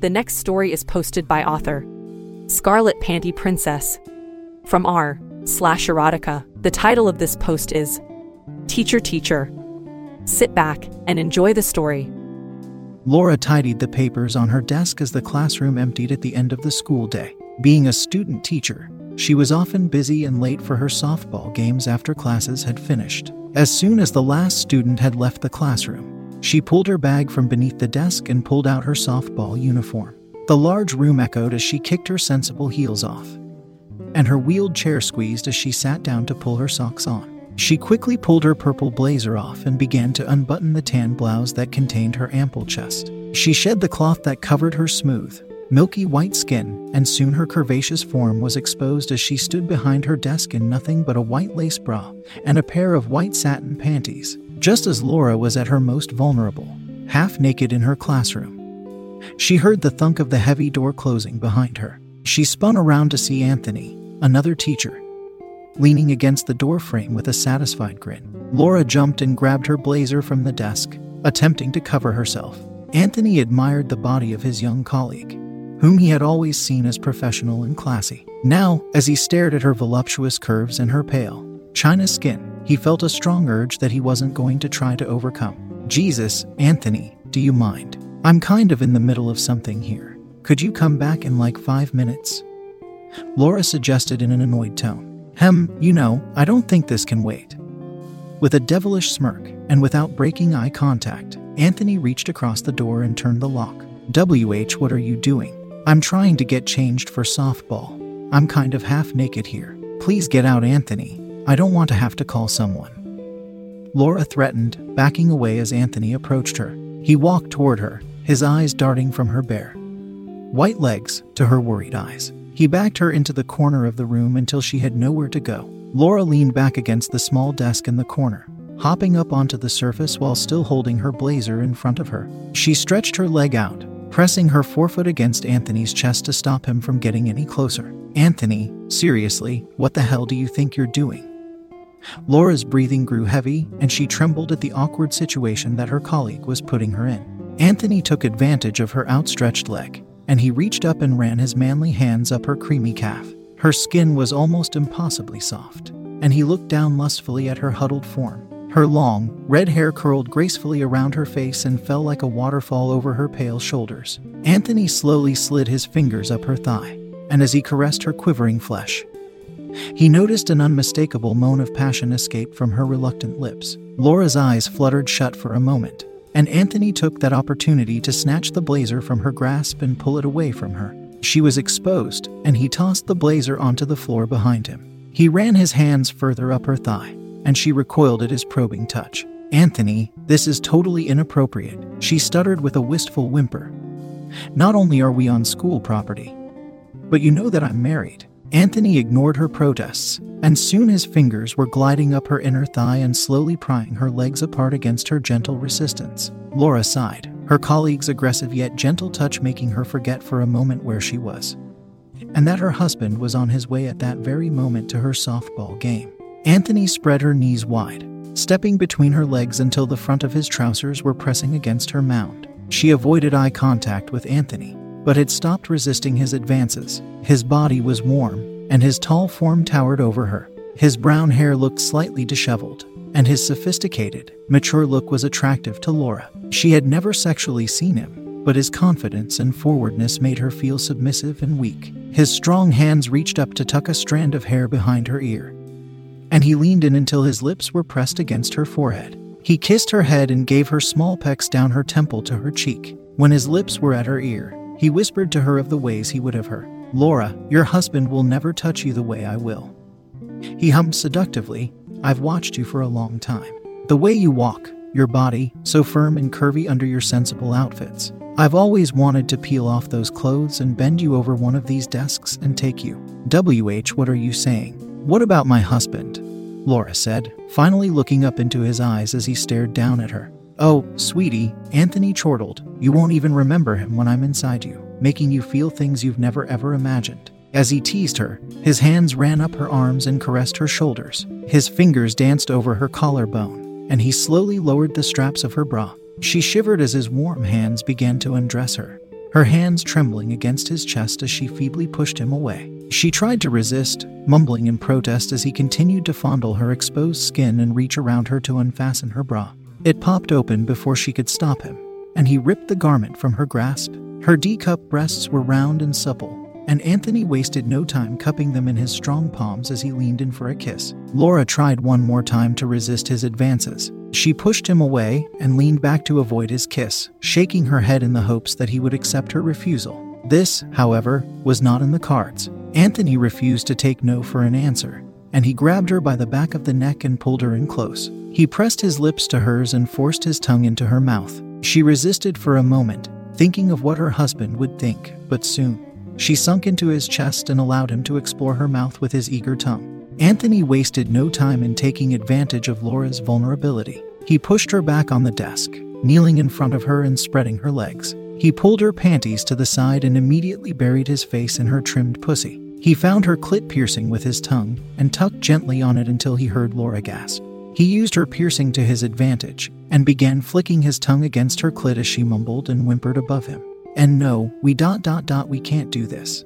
The next story is posted by author Scarlet Panty Princess from r slash erotica. The title of this post is Teacher Teacher. Sit back and enjoy the story. Laura tidied the papers on her desk as the classroom emptied at the end of the school day. Being a student teacher, she was often busy and late for her softball games after classes had finished. As soon as the last student had left the classroom, she pulled her bag from beneath the desk and pulled out her softball uniform. The large room echoed as she kicked her sensible heels off, and her wheeled chair squeezed as she sat down to pull her socks on. She quickly pulled her purple blazer off and began to unbutton the tan blouse that contained her ample chest. She shed the cloth that covered her smooth, milky white skin, and soon her curvaceous form was exposed as she stood behind her desk in nothing but a white lace bra and a pair of white satin panties just as Laura was at her most vulnerable, half naked in her classroom. She heard the thunk of the heavy door closing behind her. She spun around to see Anthony, another teacher, leaning against the doorframe with a satisfied grin. Laura jumped and grabbed her blazer from the desk, attempting to cover herself. Anthony admired the body of his young colleague, whom he had always seen as professional and classy. Now, as he stared at her voluptuous curves and her pale, china skin, he felt a strong urge that he wasn't going to try to overcome. Jesus, Anthony, do you mind? I'm kind of in the middle of something here. Could you come back in like five minutes? Laura suggested in an annoyed tone. Hem, you know, I don't think this can wait. With a devilish smirk, and without breaking eye contact, Anthony reached across the door and turned the lock. WH, what are you doing? I'm trying to get changed for softball. I'm kind of half naked here. Please get out, Anthony. I don't want to have to call someone. Laura threatened, backing away as Anthony approached her. He walked toward her, his eyes darting from her bare, white legs to her worried eyes. He backed her into the corner of the room until she had nowhere to go. Laura leaned back against the small desk in the corner, hopping up onto the surface while still holding her blazer in front of her. She stretched her leg out, pressing her forefoot against Anthony's chest to stop him from getting any closer. Anthony, seriously, what the hell do you think you're doing? Laura's breathing grew heavy, and she trembled at the awkward situation that her colleague was putting her in. Anthony took advantage of her outstretched leg, and he reached up and ran his manly hands up her creamy calf. Her skin was almost impossibly soft, and he looked down lustfully at her huddled form. Her long, red hair curled gracefully around her face and fell like a waterfall over her pale shoulders. Anthony slowly slid his fingers up her thigh, and as he caressed her quivering flesh, he noticed an unmistakable moan of passion escape from her reluctant lips. Laura's eyes fluttered shut for a moment, and Anthony took that opportunity to snatch the blazer from her grasp and pull it away from her. She was exposed, and he tossed the blazer onto the floor behind him. He ran his hands further up her thigh, and she recoiled at his probing touch. Anthony, this is totally inappropriate, she stuttered with a wistful whimper. Not only are we on school property, but you know that I'm married. Anthony ignored her protests, and soon his fingers were gliding up her inner thigh and slowly prying her legs apart against her gentle resistance. Laura sighed, her colleague's aggressive yet gentle touch making her forget for a moment where she was, and that her husband was on his way at that very moment to her softball game. Anthony spread her knees wide, stepping between her legs until the front of his trousers were pressing against her mound. She avoided eye contact with Anthony, but had stopped resisting his advances. His body was warm, and his tall form towered over her. His brown hair looked slightly disheveled, and his sophisticated, mature look was attractive to Laura. She had never sexually seen him, but his confidence and forwardness made her feel submissive and weak. His strong hands reached up to tuck a strand of hair behind her ear. And he leaned in until his lips were pressed against her forehead. He kissed her head and gave her small pecks down her temple to her cheek. When his lips were at her ear, he whispered to her of the ways he would have her. Laura, your husband will never touch you the way I will. He hummed seductively, I've watched you for a long time. The way you walk, your body, so firm and curvy under your sensible outfits. I've always wanted to peel off those clothes and bend you over one of these desks and take you. WH, what are you saying? What about my husband? Laura said, finally looking up into his eyes as he stared down at her. Oh, sweetie, Anthony chortled, you won't even remember him when I'm inside you, making you feel things you've never ever imagined. As he teased her, his hands ran up her arms and caressed her shoulders. His fingers danced over her collarbone, and he slowly lowered the straps of her bra. She shivered as his warm hands began to undress her, her hands trembling against his chest as she feebly pushed him away. She tried to resist, mumbling in protest as he continued to fondle her exposed skin and reach around her to unfasten her bra. It popped open before she could stop him, and he ripped the garment from her grasp. Her D cup breasts were round and supple, and Anthony wasted no time cupping them in his strong palms as he leaned in for a kiss. Laura tried one more time to resist his advances. She pushed him away and leaned back to avoid his kiss, shaking her head in the hopes that he would accept her refusal. This, however, was not in the cards. Anthony refused to take no for an answer, and he grabbed her by the back of the neck and pulled her in close. He pressed his lips to hers and forced his tongue into her mouth. She resisted for a moment, thinking of what her husband would think, but soon she sunk into his chest and allowed him to explore her mouth with his eager tongue. Anthony wasted no time in taking advantage of Laura's vulnerability. He pushed her back on the desk, kneeling in front of her and spreading her legs. He pulled her panties to the side and immediately buried his face in her trimmed pussy. He found her clit piercing with his tongue and tugged gently on it until he heard Laura gasp. He used her piercing to his advantage and began flicking his tongue against her clit as she mumbled and whimpered above him. And no, we dot dot dot we can't do this.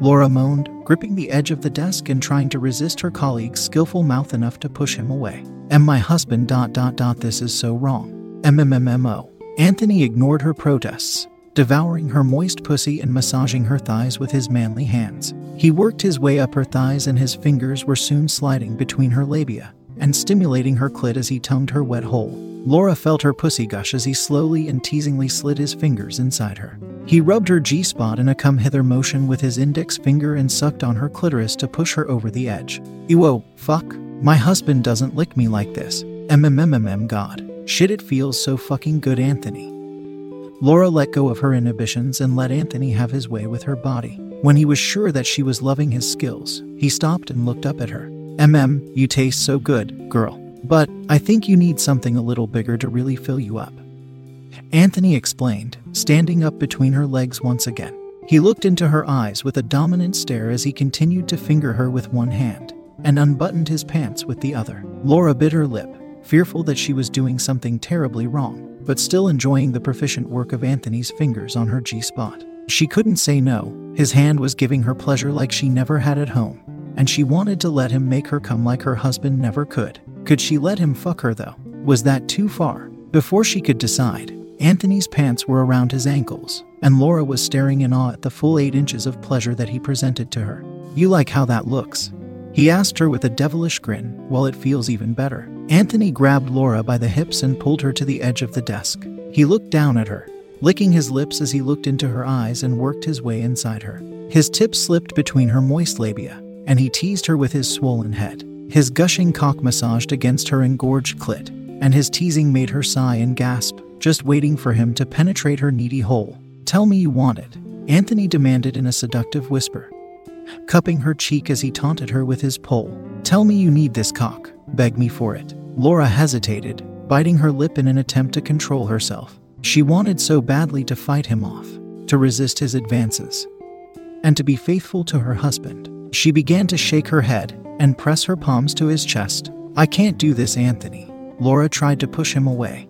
Laura moaned, gripping the edge of the desk and trying to resist her colleague's skillful mouth enough to push him away. And my husband dot dot dot this is so wrong. MMMMO. Anthony ignored her protests, devouring her moist pussy and massaging her thighs with his manly hands. He worked his way up her thighs and his fingers were soon sliding between her labia and stimulating her clit as he tongued her wet hole. Laura felt her pussy gush as he slowly and teasingly slid his fingers inside her. He rubbed her G spot in a come hither motion with his index finger and sucked on her clitoris to push her over the edge. Ewo, fuck. My husband doesn't lick me like this. MMMMM God. Shit, it feels so fucking good, Anthony. Laura let go of her inhibitions and let Anthony have his way with her body. When he was sure that she was loving his skills, he stopped and looked up at her. MM, you taste so good, girl. But I think you need something a little bigger to really fill you up. Anthony explained, standing up between her legs once again. He looked into her eyes with a dominant stare as he continued to finger her with one hand and unbuttoned his pants with the other. Laura bit her lip, fearful that she was doing something terribly wrong, but still enjoying the proficient work of Anthony's fingers on her G spot. She couldn't say no. His hand was giving her pleasure like she never had at home, and she wanted to let him make her come like her husband never could. Could she let him fuck her though? Was that too far? Before she could decide, Anthony's pants were around his ankles, and Laura was staring in awe at the full eight inches of pleasure that he presented to her. You like how that looks? He asked her with a devilish grin, while it feels even better. Anthony grabbed Laura by the hips and pulled her to the edge of the desk. He looked down at her, licking his lips as he looked into her eyes and worked his way inside her. His tip slipped between her moist labia, and he teased her with his swollen head. His gushing cock massaged against her engorged clit, and his teasing made her sigh and gasp, just waiting for him to penetrate her needy hole. Tell me you want it, Anthony demanded in a seductive whisper cupping her cheek as he taunted her with his pole. Tell me you need this cock. Beg me for it. Laura hesitated, biting her lip in an attempt to control herself. She wanted so badly to fight him off, to resist his advances, and to be faithful to her husband. She began to shake her head and press her palms to his chest. I can't do this, Anthony. Laura tried to push him away.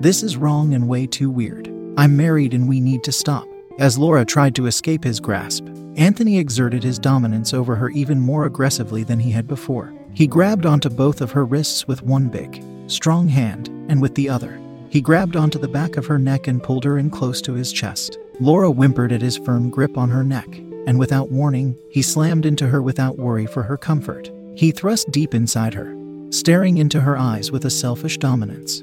This is wrong and way too weird. I'm married and we need to stop. As Laura tried to escape his grasp, Anthony exerted his dominance over her even more aggressively than he had before. He grabbed onto both of her wrists with one big, strong hand, and with the other, he grabbed onto the back of her neck and pulled her in close to his chest. Laura whimpered at his firm grip on her neck, and without warning, he slammed into her without worry for her comfort. He thrust deep inside her, staring into her eyes with a selfish dominance,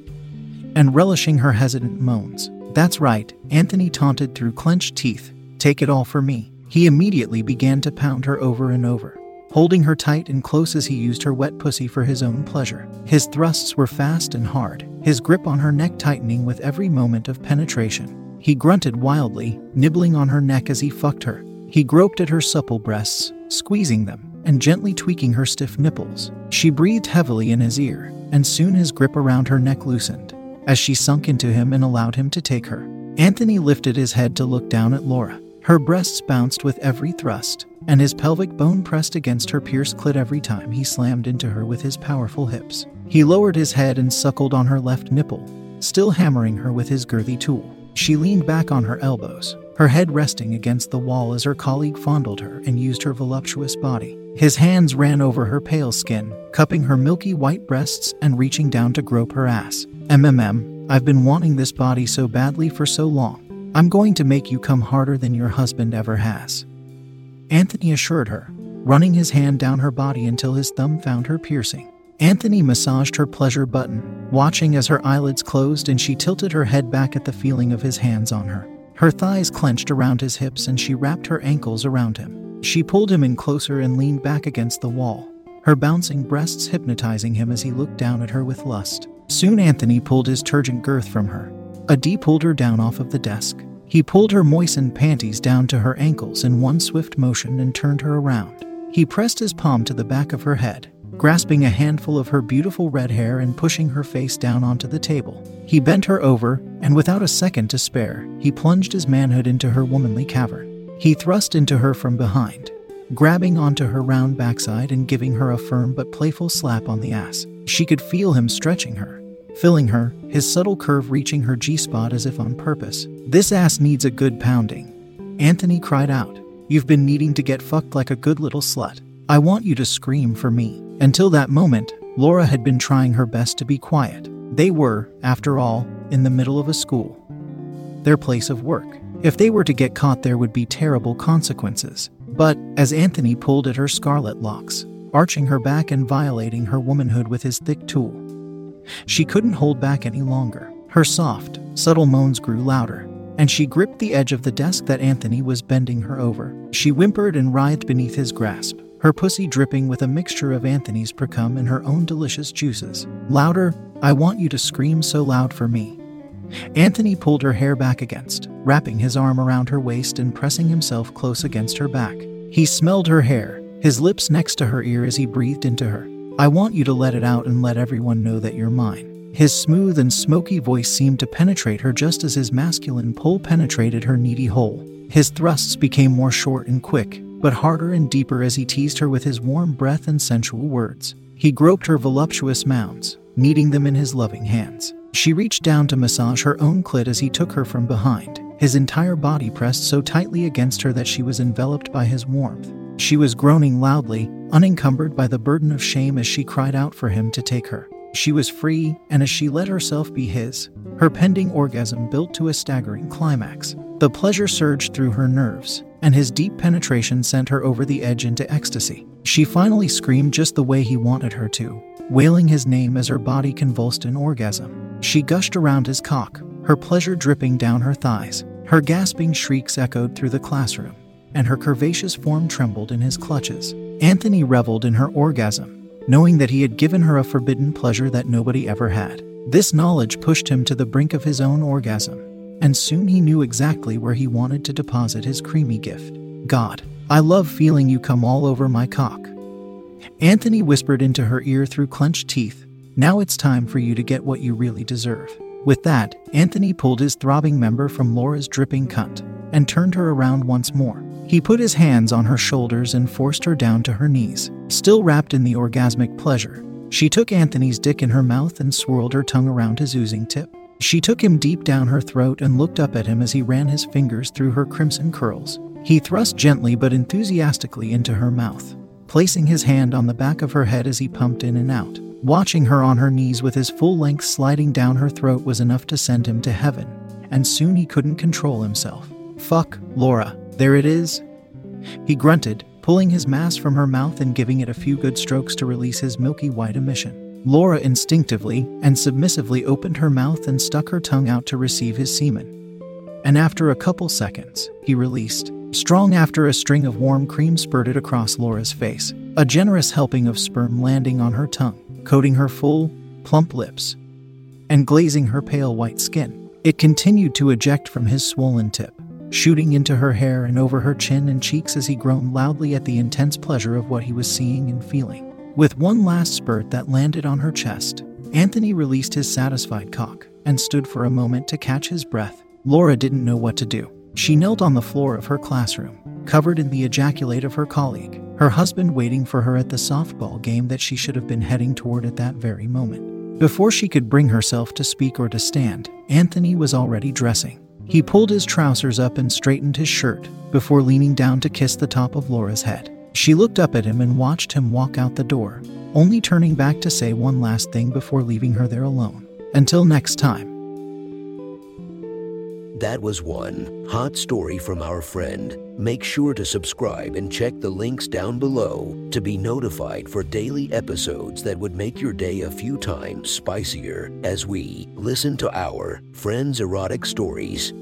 and relishing her hesitant moans. That's right, Anthony taunted through clenched teeth. Take it all for me. He immediately began to pound her over and over, holding her tight and close as he used her wet pussy for his own pleasure. His thrusts were fast and hard, his grip on her neck tightening with every moment of penetration. He grunted wildly, nibbling on her neck as he fucked her. He groped at her supple breasts, squeezing them, and gently tweaking her stiff nipples. She breathed heavily in his ear, and soon his grip around her neck loosened as she sunk into him and allowed him to take her. Anthony lifted his head to look down at Laura. Her breasts bounced with every thrust, and his pelvic bone pressed against her pierced clit every time he slammed into her with his powerful hips. He lowered his head and suckled on her left nipple, still hammering her with his girthy tool. She leaned back on her elbows, her head resting against the wall as her colleague fondled her and used her voluptuous body. His hands ran over her pale skin, cupping her milky white breasts and reaching down to grope her ass. MMM, I've been wanting this body so badly for so long. I'm going to make you come harder than your husband ever has. Anthony assured her, running his hand down her body until his thumb found her piercing. Anthony massaged her pleasure button, watching as her eyelids closed and she tilted her head back at the feeling of his hands on her. Her thighs clenched around his hips and she wrapped her ankles around him. She pulled him in closer and leaned back against the wall, her bouncing breasts hypnotizing him as he looked down at her with lust. Soon Anthony pulled his turgent girth from her. A D pulled her down off of the desk. He pulled her moistened panties down to her ankles in one swift motion and turned her around. He pressed his palm to the back of her head, grasping a handful of her beautiful red hair and pushing her face down onto the table. He bent her over, and without a second to spare, he plunged his manhood into her womanly cavern. He thrust into her from behind, grabbing onto her round backside and giving her a firm but playful slap on the ass. She could feel him stretching her, filling her, his subtle curve reaching her G spot as if on purpose. This ass needs a good pounding. Anthony cried out, You've been needing to get fucked like a good little slut. I want you to scream for me. Until that moment, Laura had been trying her best to be quiet. They were, after all, in the middle of a school, their place of work. If they were to get caught, there would be terrible consequences. But, as Anthony pulled at her scarlet locks, arching her back and violating her womanhood with his thick tool, she couldn't hold back any longer. Her soft, subtle moans grew louder, and she gripped the edge of the desk that Anthony was bending her over. She whimpered and writhed beneath his grasp, her pussy dripping with a mixture of Anthony's precum and her own delicious juices. Louder, I want you to scream so loud for me. Anthony pulled her hair back against, wrapping his arm around her waist and pressing himself close against her back. He smelled her hair, his lips next to her ear as he breathed into her. I want you to let it out and let everyone know that you're mine. His smooth and smoky voice seemed to penetrate her just as his masculine pull penetrated her needy hole. His thrusts became more short and quick, but harder and deeper as he teased her with his warm breath and sensual words. He groped her voluptuous mounds, kneading them in his loving hands. She reached down to massage her own clit as he took her from behind, his entire body pressed so tightly against her that she was enveloped by his warmth. She was groaning loudly, unencumbered by the burden of shame as she cried out for him to take her. She was free, and as she let herself be his, her pending orgasm built to a staggering climax. The pleasure surged through her nerves, and his deep penetration sent her over the edge into ecstasy. She finally screamed just the way he wanted her to, wailing his name as her body convulsed in orgasm. She gushed around his cock, her pleasure dripping down her thighs. Her gasping shrieks echoed through the classroom and her curvaceous form trembled in his clutches. Anthony reveled in her orgasm, knowing that he had given her a forbidden pleasure that nobody ever had. This knowledge pushed him to the brink of his own orgasm, and soon he knew exactly where he wanted to deposit his creamy gift. God, I love feeling you come all over my cock. Anthony whispered into her ear through clenched teeth, Now it's time for you to get what you really deserve. With that, Anthony pulled his throbbing member from Laura's dripping cunt and turned her around once more. He put his hands on her shoulders and forced her down to her knees. Still wrapped in the orgasmic pleasure, she took Anthony's dick in her mouth and swirled her tongue around his oozing tip. She took him deep down her throat and looked up at him as he ran his fingers through her crimson curls. He thrust gently but enthusiastically into her mouth, placing his hand on the back of her head as he pumped in and out. Watching her on her knees with his full length sliding down her throat was enough to send him to heaven, and soon he couldn't control himself. Fuck, Laura, there it is. He grunted, pulling his mask from her mouth and giving it a few good strokes to release his milky white emission. Laura instinctively and submissively opened her mouth and stuck her tongue out to receive his semen. And after a couple seconds, he released. Strong after a string of warm cream spurted across Laura's face, a generous helping of sperm landing on her tongue, coating her full, plump lips, and glazing her pale white skin. It continued to eject from his swollen tip, shooting into her hair and over her chin and cheeks as he groaned loudly at the intense pleasure of what he was seeing and feeling. With one last spurt that landed on her chest, Anthony released his satisfied cock and stood for a moment to catch his breath. Laura didn't know what to do. She knelt on the floor of her classroom, covered in the ejaculate of her colleague, her husband waiting for her at the softball game that she should have been heading toward at that very moment. Before she could bring herself to speak or to stand, Anthony was already dressing. He pulled his trousers up and straightened his shirt before leaning down to kiss the top of Laura's head. She looked up at him and watched him walk out the door, only turning back to say one last thing before leaving her there alone. Until next time. That was one hot story from our friend. Make sure to subscribe and check the links down below to be notified for daily episodes that would make your day a few times spicier as we listen to our friends' erotic stories.